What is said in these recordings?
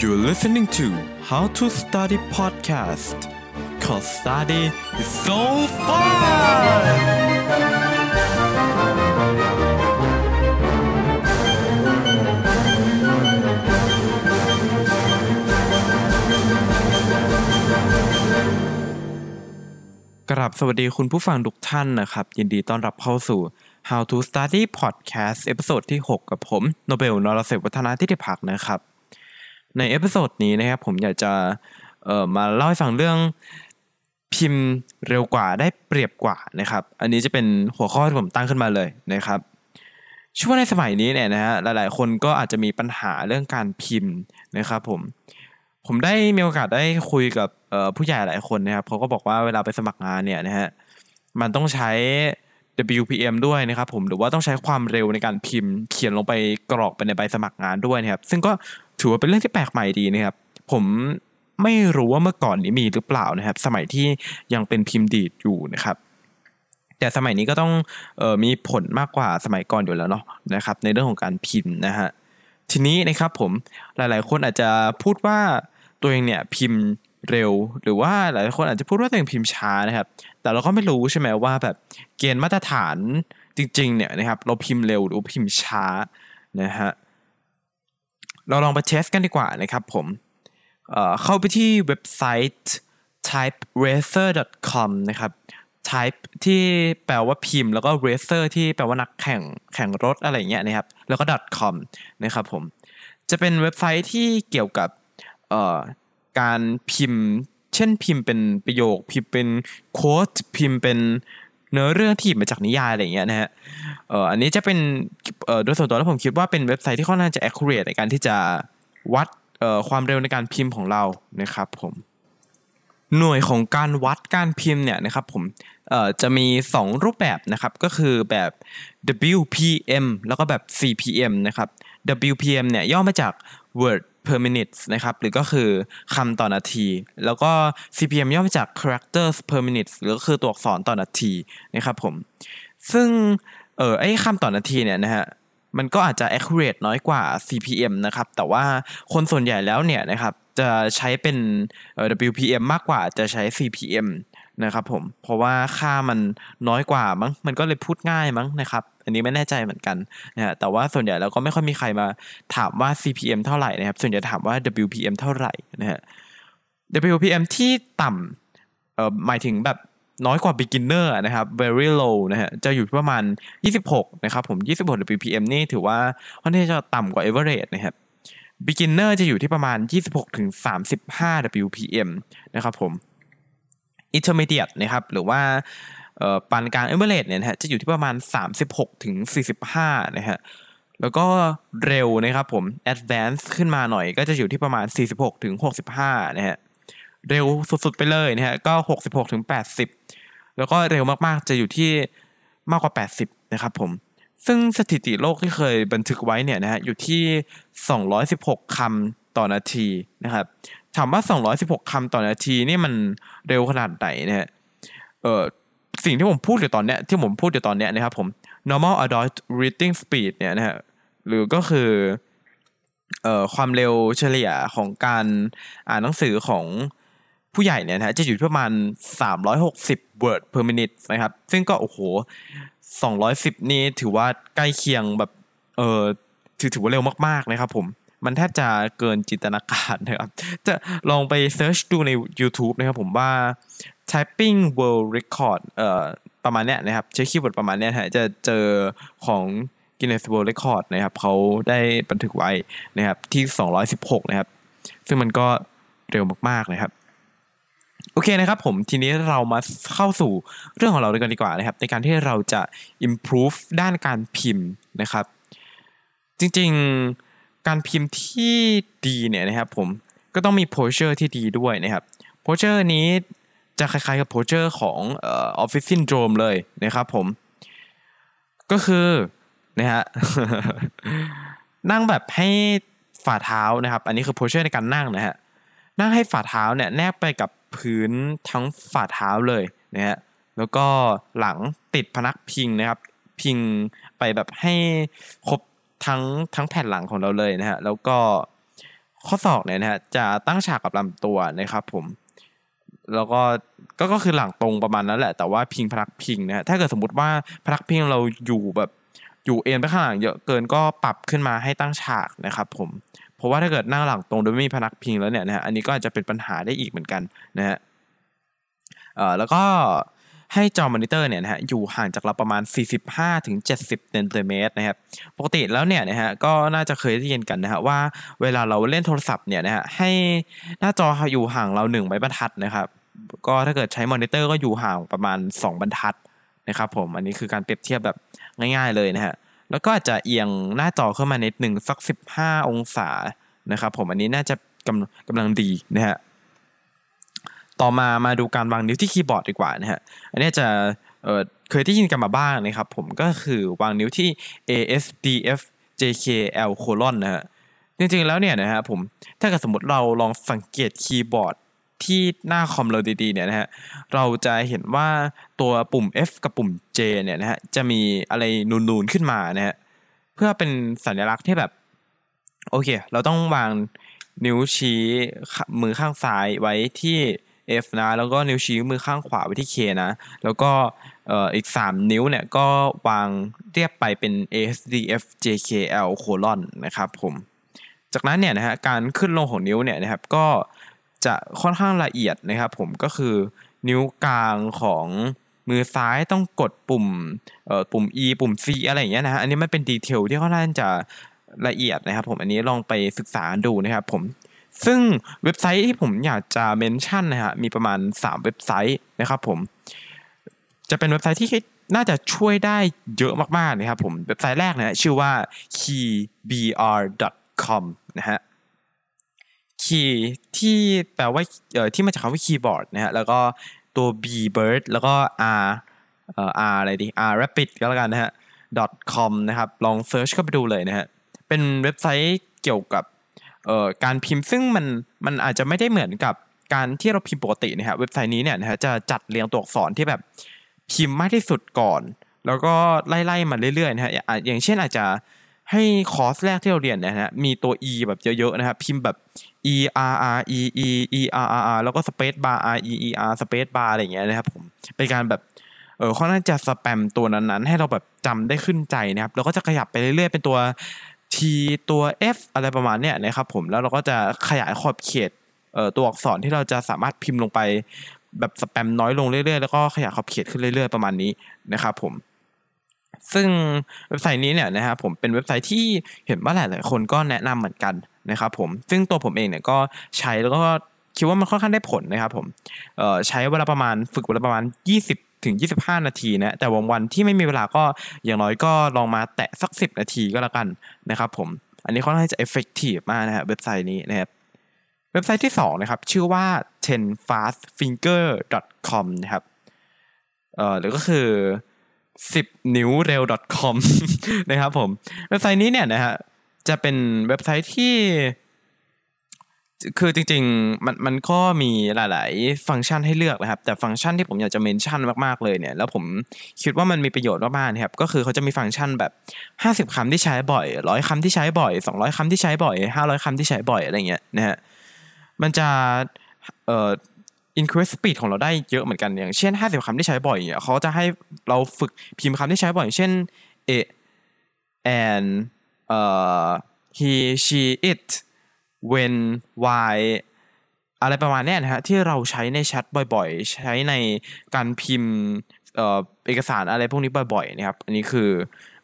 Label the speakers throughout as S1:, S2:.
S1: You're listening to How to Study Podcast cause study is so fun กราบสวัสดีคุณผู้ฟังทุกท่านนะครับ ยินดีต้อนรับเข้าสู่ How to Study Podcast episode ที่ 6 กับผม โนเบล นรเสพวัฒนาทิติพักนะครับ ใน episode นี้นะครับผมอยากจะเอ่อมาเล่าให้ฟังเรื่องพิมพ์เร็วกว่าได้เปรียบกว่านะครับ อันนี้จะเป็นหัวข้อที่ผมตั้งขึ้นมาเลยนะครับช่วงในสมัยนี้เนี่ยนะฮะหลายๆ คนก็อาจจะมีปัญหาเรื่องการพิมพ์นะครับผมผมได้มีโอกาสได้คุยกับผู้ใหญ่หลายคนนะครับเขาก็บอกว่าเวลาไปสมัครงานเนี่ยนะฮะมันต้องใช้ WPM ด้วยนะครับผมหรือว่าต้องใช้ความเร็วในการพิมพ์ เขียนลงไปกรอกไปในใบสมัครงานด้วยนะครับ ซึ่งก็ถือว่าเป็นเรื่องที่แปลกใหม่ดีนะครับ ผมไม่รู้ว่าเมื่อก่อนนี้มีหรือเปล่านะครับ สมัยที่ยังเป็นพิมพ์ดีดอยู่นะครับ แต่สมัยนี้ก็ต้องออมีผลมากกว่าสมัยก่อนอยู่แล้วเนาะนะครับ ในเรื่องของการพิมพ์นะฮะทีนี้นะครับผมหลายๆ คนอาจจะพูดว่าตัวเองเนี่ยพิมพ์ เร็ว หรือว่าหลายคนอาจจะพูดว่าตัวเองพิมพ์ช้านะครับ แต่เราก็ไม่รู้ใช่ไหมว่าแบบเกณฑ์มาตรฐานจริงๆเนี่ยนะครับเราพิมพ์เร็วหรือพิมพ์ช้านะฮะเราลองไปเทสกันดีกว่านะครับผมเเข้าไปที่เว็บไซต์ typeracer.com นะครับ type ที่แปลว่าพิมพ์ แล้วก็ racer ที่แปลว่านักแข่งแข่งรถอะไรเงี้ยนะครับ แล้วก็ .com นะครับผม จะเป็นเว็บไซต์ที่เกี่ยวกับ การพิมพ์ เช่นพิมพ์เป็นประโยค พิมพ์เป็นโค้ดพิมพ์เป็นเนื้อเรื่องที่หยิบมาจากนิยายอะไรอย่างเงี้ยนะฮะเอ่ออันนี้จะเป็นเอ่อโดยส่วนตัวแล้วผมคิดว่าเป็นเว็บไซต์ที่ค่อนข้างจะ accurate ในการที่จะวัดเอ่อความเร็วในการพิมพ์ของเรานะครับผมหน่วยของการวัดการพิมพ์เนี่ยนะครับผมเอ่อจะมี 2 รูปแบบนะครับก็คือแบบ WPM แล้วก็แบบ CPM นะครับ WPM เนี่ยย่อมาจาก word per minute นะครับ หรือก็คือคำต่อนาที แล้วก็ CPM ย่อมาจาก characters per minute หรือก็คือตัวอักษรต่อนาทีนะครับผม ซึ่งเออไอ้คำต่อนาทีเนี่ยนะฮะมันก็อาจจะ accurate น้อยกว่า CPM นะครับ แต่ว่าคนส่วนใหญ่แล้วเนี่ยนะครับจะใช้เป็น WPM มากกว่าจะใช้ CPM นะครับผม เพราะว่าค่ามันน้อยกว่ามั้ง มันก็เลยพูดง่ายมั้งนะครับ อันนี้ไม่แน่ใจเหมือนกันนะฮะแต่ว่าส่วนใหญ่แล้วก็ไม่ค่อยมีใครมาถามว่า CPM เท่าไหร่นะครับ ส่วนใหญ่ถามว่า WPM เท่าไหร่นะฮะ WPM ที่ต่ำเอ่อหมายถึงแบบน้อยกว่า beginner นะครับ very low นะฮะ จะอยู่ที่ประมาณ 26 นะครับผม 26 WPM นี่ถือว่าค่อนข้างจะต่ำกว่า average นะครับ beginner จะอยู่ที่ประมาณ 26ถึง35 WPM นะครับผม intermediate นะครับ หรือว่า ปานกลาง average เนี่ยนะฮะจะอยู่ที่ประมาณ 36ถึง45นะฮะแล้วก็เร็วนะครับผม advance ขึ้นมาหน่อยก็จะอยู่ที่ประมาณ 46ถึง65นะฮะเร็วสุดๆไปเลยนะฮะก็ 66ถึง80 แล้วก็เร็วมากๆจะอยู่ที่มากกว่า 80นะครับผมซึ่งสถิติโลกที่เคยบันทึกไว้เนี่ยนะฮะอยู่ที่ 216 คำต่อนาทีนะครับถามว่า 216 คำต่อนาทีนี่มันเร็วขนาดไหนนะฮะเอ่อ สิ่งที่ผมพูดอยู่ตอนเนี้ยที่ผมพูดอยู่ตอนเนี้ยนะครับผม normal adult reading speed เนี่ยนะฮะหรือก็คือเอ่อความเร็วเฉลี่ยของการอ่านหนังสือของผู้ใหญ่เนี่ยนะฮะจะอยู่ที่ประมาณ 360 word per minute นะครับ ซึ่งก็โอ้โห 210 นี่ถือว่าใกล้เคียงแบบเออถือถือว่าเร็วมากๆนะครับผม มันแทบจะเกินจินตนาการนะครับ จะลองไป search ดูใน YouTube นะครับผมว่า typing world record เอ่อประมาณเนี้ยนะครับ ใช้ keyword ประมาณเนี้ยฮะจะเจอของ Guinness World Record นะครับเขาได้บันทึกไว้นะครับที่ 216 นะครับ ซึ่งมันก็เร็วมากๆนะครับ โอเคนะครับผมทีนี้เรามาเข้าสู่เรื่องของเราเลยกันดีกว่านะครับ ในการที่เราจะ improve ด้านการพิมพ์นะครับ จริงๆการพิมพ์ที่ดีเนี่ยนะครับผมก็ต้องมี posture ที่ดีด้วยนะครับ posture นี้ จะคล้ายๆกับ posture ของออ office syndrome เลยนะครับผม ก็คือนะฮะนั่งแบบให้ฝ่าเท้านะครับ อันนี้คือ posture ในการนั่งนะฮะนั่งให้ฝ่าเท้าเนี่ยแนบไปกับพื้นทั้งฝ่าเท้าเลยนะฮะแล้วก็หลังติดพนักพิงนะครับ พิงไปแบบให้ครบทั้งทั้งแผ่นหลังของเราเลยนะฮะแล้วก็ข้อศอกเนี่ยนะฮะจะตั้งฉากกับลำตัวนะครับผม แล้วก็ก็ก็คือหลังตรงประมาณนั้นแหละ แต่ว่าพิงพนักพิงนะฮะถ้าเกิดสมมติว่าพนักพิงเราอยู่แบบอยู่เอ็นไปข้างหลังเยอะเกินก็ปรับขึ้นมาให้ตั้งฉากนะครับผมเพราะว่าถ้าเกิดนั่งหลังตรงโดยไม่มีพนักพิงแล้วเนี่ยนะฮะอันนี้ก็อาจจะเป็นปัญหาได้อีกเหมือนกันนะฮะเอ่อแล้วก็ให้จอมอนิเตอร์เนี่ยนะฮะอยู่ห่างจากเราประมาณ 45ถึง70เซนติเมตรนะครับปกติแล้วเนี่ยนะฮะก็น่าจะเคยได้ยินกันนะฮะว่าเวลาเราเล่นโทรศัพท์เนี่ยนะฮะให้หน้าจออยู่ห่างเรา1ไม้บรรทัดนะครับ ก็ถ้าเกิดใช้มอนิเตอร์ก็อยู่ห่างประมาณ 2 ไม้บรรทัดนะครับผมอันนี้คือการเปรียบเทียบแบบง่ายๆเลยนะฮะแล้วก็อาจจะเอียงหน้าจอขึ้นมานิดหนึ่งสัก 15 องศานะครับผมอันนี้น่าจะกำกำลังดีนะฮะต่อมามาดูการวางนิ้วที่คีย์บอร์ดดีกว่านะฮะอันนี้จะเเคยได้ยินกันมาบ้างนะครับผมก็คือวางนิ้วที่ A S D F J K L colon นะฮะจริงๆแล้วเนี่ยนะฮะผมถ้าเกิดสมมติเราลองสังเกตคีย์บอร์ด ที่หน้าคอมเราดีๆเนี่ยนะฮะเราจะเห็นว่าตัวปุ่ม F กับปุ่ม J เนี่ยนะฮะจะมีอะไรนูนๆขึ้นมานะฮะเพื่อเป็นสัญลักษณ์ที่แบบโอเค เราต้องวางนิ้วชี้มือข้างซ้ายไว้ที่ F นะแล้วก็นิ้วชี้มือข้างขวาไว้ที่ K นะ แล้วก็เอ่ออีก 3 นิ้วเนี่ยก็วางเรียบไปเป็น A S D F J K L colon นะครับผม จากนั้นเนี่ยนะฮะการขึ้นลงของนิ้วเนี่ยนะครับก็ จะค่อนข้างละเอียดนะครับ ผมก็คือนิ้วกลางของมือซ้ายต้องกดปุ่มเอ่อปุ่ม E ปุ่ม C อะไรอย่างเงี้ยนะฮะอันนี้มันเป็น detail ที่ค่อนข้างจะละเอียดนะครับ ผมอันนี้ลองไปศึกษาดูนะครับผมซึ่งเว็บไซต์ที่ผมอยากจะ mention นะฮะมีประมาณ 3 เว็บไซต์นะครับผมจะเป็นเว็บไซต์ที่น่าจะช่วยได้เยอะมากๆนะครับผมเว็บไซต์แรกนะฮะชื่อว่า keybr.com นะฮะ key ที่แปลว่าเอ่อที่มาจากคำว่าคีย์บอร์ดนะฮะแล้วก็ตัว b bird แล้วก็ r เอ่อ r อะไรดี r rapid ก็แล้วกันนะฮะ .com นะครับลองเซิร์ชเข้าไปดูเลยนะฮะเป็นเว็บไซต์เกี่ยวกับเอ่อการพิมพ์ซึ่งมันมันอาจจะไม่ได้เหมือนกับการที่เราพิมพ์ปกตินะฮะเว็บไซต์นี้เนี่ยนะฮะจะจัดเรียงตัวอักษรที่แบบพิมพ์มากที่สุดก่อน แล้วก็ไล่ๆมาเรื่อยๆนะฮะอย่างเช่นอาจจะ ให้คอร์สแรกที่เราเรียนนะฮะมีตัว e แบบเยอะๆนะครับพิมพ์แบบ e r r e e e r r r แล้วก็ space bar r e e r space bar อะไรอย่างเงี้ยนะครับผมเป็นการแบบเออค่อนข้างจะสแปมตัวนั้นๆ ให้เราแบบจำได้ขึ้นใจนะครับแล้วก็จะขยับไปเรื่อยๆ เป็นตัว t ตัว f อะไรประมาณเนี้ยนะครับผมแล้วเราก็จะขยายขอบเขตเอ่อตัวอักษรที่เราจะสามารถพิมพ์ลงไปแบบสแปมน้อยลงเรื่อยๆ แล้วก็ขยายขอบเขตขึ้นเรื่อยๆ ประมาณนี้นะครับผม ซึ่งเว็บไซต์นี้เนี่ยนะครับผมเป็นเว็บไซต์ที่เห็นว่าหลาย ๆ คนก็แนะนำเหมือนกันนะครับผมซึ่งตัวผมเองเนี่ยก็ใช้แล้วก็คิดว่ามันค่อนข้างได้ผลนะครับผมใช้เวลาประมาณฝึกเวลาประมาณ 20 ถึง 25 นาทีนะแต่วันวันที่ไม่มีเวลาก็อย่างน้อยก็ลองมาแตะสัก 10 นาทีก็แล้วกันนะครับผมอันนี้ค่อนข้างจะ effective มากนะฮะเว็บไซต์นี้นะครับเว็บไซต์ที่ 2 นะครับ ชื่อว่า tenfastfinger.com นะครับเอ่อหรือก็คือ 10 นิ้วเร็ว .com นะครับผม เว็บไซต์นี้เนี่ยนะฮะจะเป็นเว็บไซต์ที่ คือจริงๆมันมันก็มีหลายๆ ฟังก์ชันให้เลือกนะครับ แต่ฟังก์ชันที่ผมอยากจะเมนชั่นมากๆเลยเนี่ย แล้วผมคิดว่ามันมีประโยชน์มากๆนะครับ ก็คือเขาจะมีฟังก์ชันแบบ 50คำที่ใช้บ่อยร้อยคำที่ใช้บ่อย 200คำที่ใช้บ่อย 500คำที่ใช้บ่อยอะไรเงี้ยนะฮะมันจะเอ่อ increase speed ของเราได้เยอะเหมือนกันอย่างเช่น 50คำที่ใช้บ่อยเนี่ยเขาจะให้เราฝึกพิมพ์คำที่ใช้บ่อย เช่น a and เอ่อ he she it when why อะไรประมาณนี้นะฮะที่เราใช้ในแชทบ่อยๆ ใช้ในการพิมพ์เอ่อเอกสารอะไรพวกนี้บ่อยๆนะครับอันนี้คือ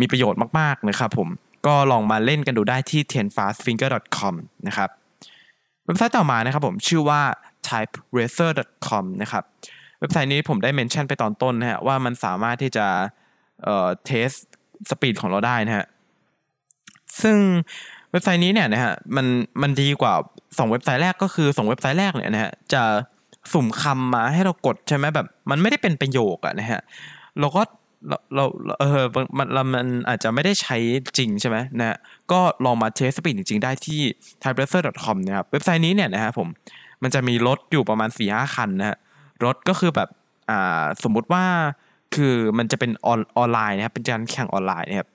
S1: มีประโยชน์มากๆนะครับผมก็ลองมาเล่นกันดูได้ที่ tenfastfinger.com นะครับเว็บไซต์ต่อมานะครับผมชื่อว่า typeracer.com นะครับ เว็บไซต์นี้ผมได้ mention ไปตอนต้นนะฮะว่ามันสามารถที่จะเอ่อ test speed ของเราได้นะฮะ ซึ่งเว็บไซต์นี้เนี่ยนะฮะมันมันดีกว่าสองเว็บไซต์แรกก็คือสองเว็บไซต์แรกเนี่ยนะฮะจะสุ่มคำมาให้เรากดใช่ไหมแบบ มันไม่ได้เป็นประโยคอะนะฮะเราก็เราเราเออมันมันอาจจะไม่ได้ใช้จริงใช่ไหมนะฮะก็ลองมา test speed จริง ๆ ได้ที่ typeracer.com นะครับเว็บไซต์นี้เนี่ยนะฮะผม มันจะมีรถอยู่ประมาณสี่ห้าคันนะฮะรถก็คือแบบอ่าสมมุติว่าคือมันจะเป็นออนออนไลน์นะครับเป็นการแข่งออนไลน์นะครับ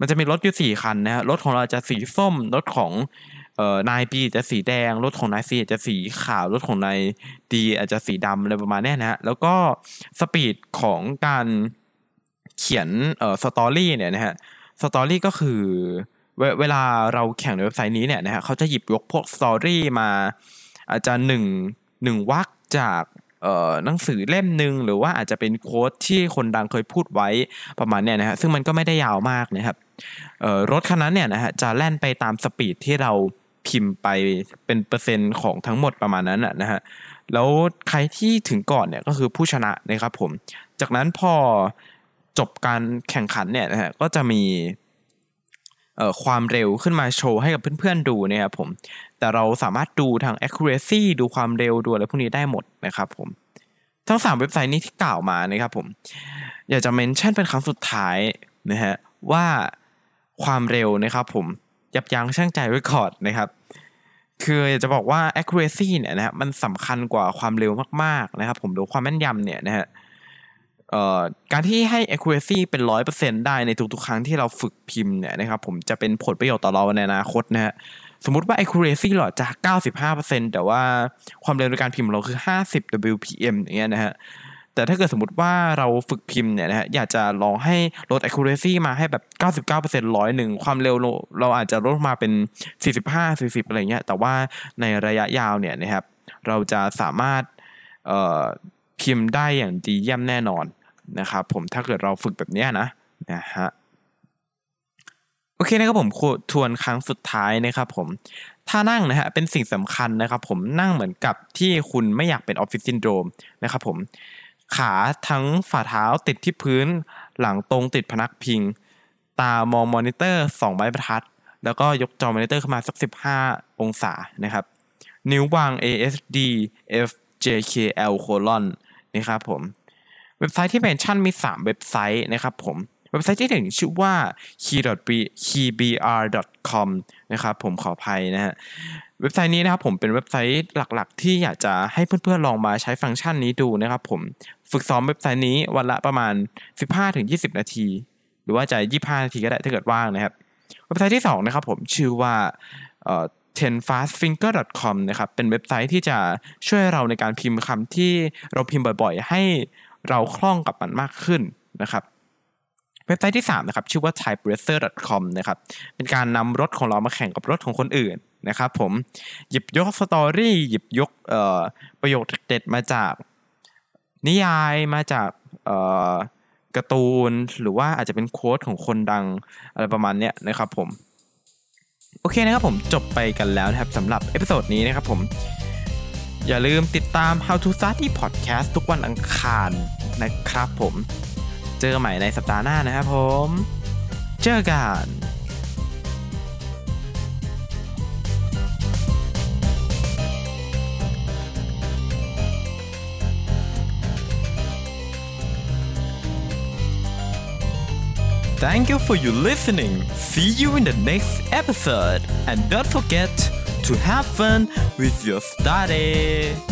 S1: มันจะมีรถอยู่สี่คันนะฮะรถของเราจะสีส้ม รถของเอ่อนายบีจะสีแดง รถของนายซีจะสีขาว รถของนายดีอาจจะสีดำอะไรประมาณนี้นะฮะแล้วก็speed ของการเขียนเอ่อ story เนี่ยนะฮะ story ก็คือเวเวลาเราแข่งในเว็บไซต์นี้เนี่ยนะฮะเขาจะหยิบยกพวก story มา อาจจะหนึ่งหนึ่งวรรคจากหนังสือเล่มหนึ่งหรือว่าอาจจะเป็น quote ที่คนดังเคยพูดไว้ประมาณเนี้ยนะฮะซึ่งมันก็ไม่ได้ยาวมากนะครับรถคันนั้นเนี่ยนะฮะจะแล่นไปตาม speed ที่เราพิมพ์ไปเป็นเปอร์เซ็นต์ของทั้งหมดประมาณนั้นนะฮะแล้วใครที่ถึงก่อนเนี่ยก็คือผู้ชนะนะครับผม จากนั้นพอจบการแข่งขันเนี่ยนะฮะก็จะมี ความเร็วขึ้นมาโชว์ให้กับเพื่อนๆดูเนี่ยครับผมแต่เราสามารถดูทาง accuracy ดูความเร็วดูอะไรพวกนี้ได้หมดนะครับผมทั้ง 3 เว็บไซต์นี้ที่กล่าวมานะครับผมอยากจะเมนชั่นเป็นครั้งสุดท้ายนะฮะว่าความเร็วนะครับผมยับยั้งชั่งใจไว้ก่อนนะครับ คืออยากจะบอกว่า accuracy เนี่ยนะฮะมันสำคัญกว่าความเร็วมากๆนะครับผมหรือความแม่นยำเนี่ยนะฮะเการที่ให้ accuracy เป็นร้อยเปอร์เซ็นได้ในทุกๆ ครั้งที่เราฝึกพิมพ์เนี่ยนะครับผมจะเป็นผลประโยชน์ต่อเราในอนาคตนะฮะสมมติว่า accuracy เราจะ 95%แต่ว่าความเร็วในการพิมพ์ของเราคือ 50 wpm อย่างเงี้ยนะฮะแต่ถ้าเกิดสมมติว่าเราฝึกพิมพ์เนี่ยนะฮะอยากจะลองให้ลด accuracy มาให้แบบ 99%ร้อยหนึ่งความเร็วเราเราอาจจะลดมาเป็น 45 40 อะไรเงี้ยแต่ว่าในระยะยาวเนี่ยนะครับเราจะสามารถพิมพ์ได้อย่างดีเยี่ยมแน่นอน นะครับผมถ้าเกิดเราฝึกแบบนี้นะนะฮะโอเคนะครับผมทวนครั้งสุดท้ายนะครับผมท่านั่งนะฮะเป็นสิ่งสำคัญนะครับผมนั่งเหมือนกับที่คุณไม่อยากเป็นออฟฟิศซินโดรมนะครับผมขาทั้งฝ่าเท้าติดที่พื้น หลังตรงติดพนักพิง ตามองม้บรรทัด แล้วก็ยกจอมอนิเตอร์ขึ้นมาสัก 15 องศานะครับ นิ้ววาง ASD FJKL colon นะครับผม เว็บไซต์ที่ mention มี 3 เว็บไซต์นะครับผมเว็บไซต์ที่หนึ่งชื่อว่า keybr.com นะครับผมขออภัยนะฮะเว็บไซต์นี้นะครับผมเป็นเว็บไซต์หลักๆ ที่อยากจะให้เพื่อนๆลองมาใช้ฟังก์ชันนี้ดูนะครับผมฝึกซ้อมเว็บไซต์นี้วันละประมาณ 15-20 นาที หรือว่าจะ 25 นาทีก็ได้ถ้าเกิดว่างนะครับเว็บไซต์ที่ 2 นะครับผมชื่อว่าเอ่อ tenfastfinger.com นะครับเป็นเว็บไซต์ที่จะช่วยเราในการพิมพ์คำที่เราพิมพ์บ่อยๆ ให้ เราคล่องกับมันมากขึ้นนะครับเว็บไซต์ที่3นะครับชื่อว่า typeracer.com นะครับเป็นการนำรถของเรามาแข่งกับรถของคนอื่นนะครับผมหยิบยกสตอรี่หยิบยกประโยคเด็ดมาจากนิยายมาจากการ์ตูน หรือว่าอาจจะเป็น quote ของคนดังอะไรประมาณเนี้ยนะครับผม โอเคนะครับผมจบไปกันแล้วนะครับสำหรับ episode นี้นะครับผม อย่าลืมติดตาม How to Study Podcast ทุกวันอังคารนะครับผม เจอกันใหม่ในสัปดาห์หน้านะครับผม เจอกัน Thank you for your listening. See you in the next episode. And don't forget to have fun with your study.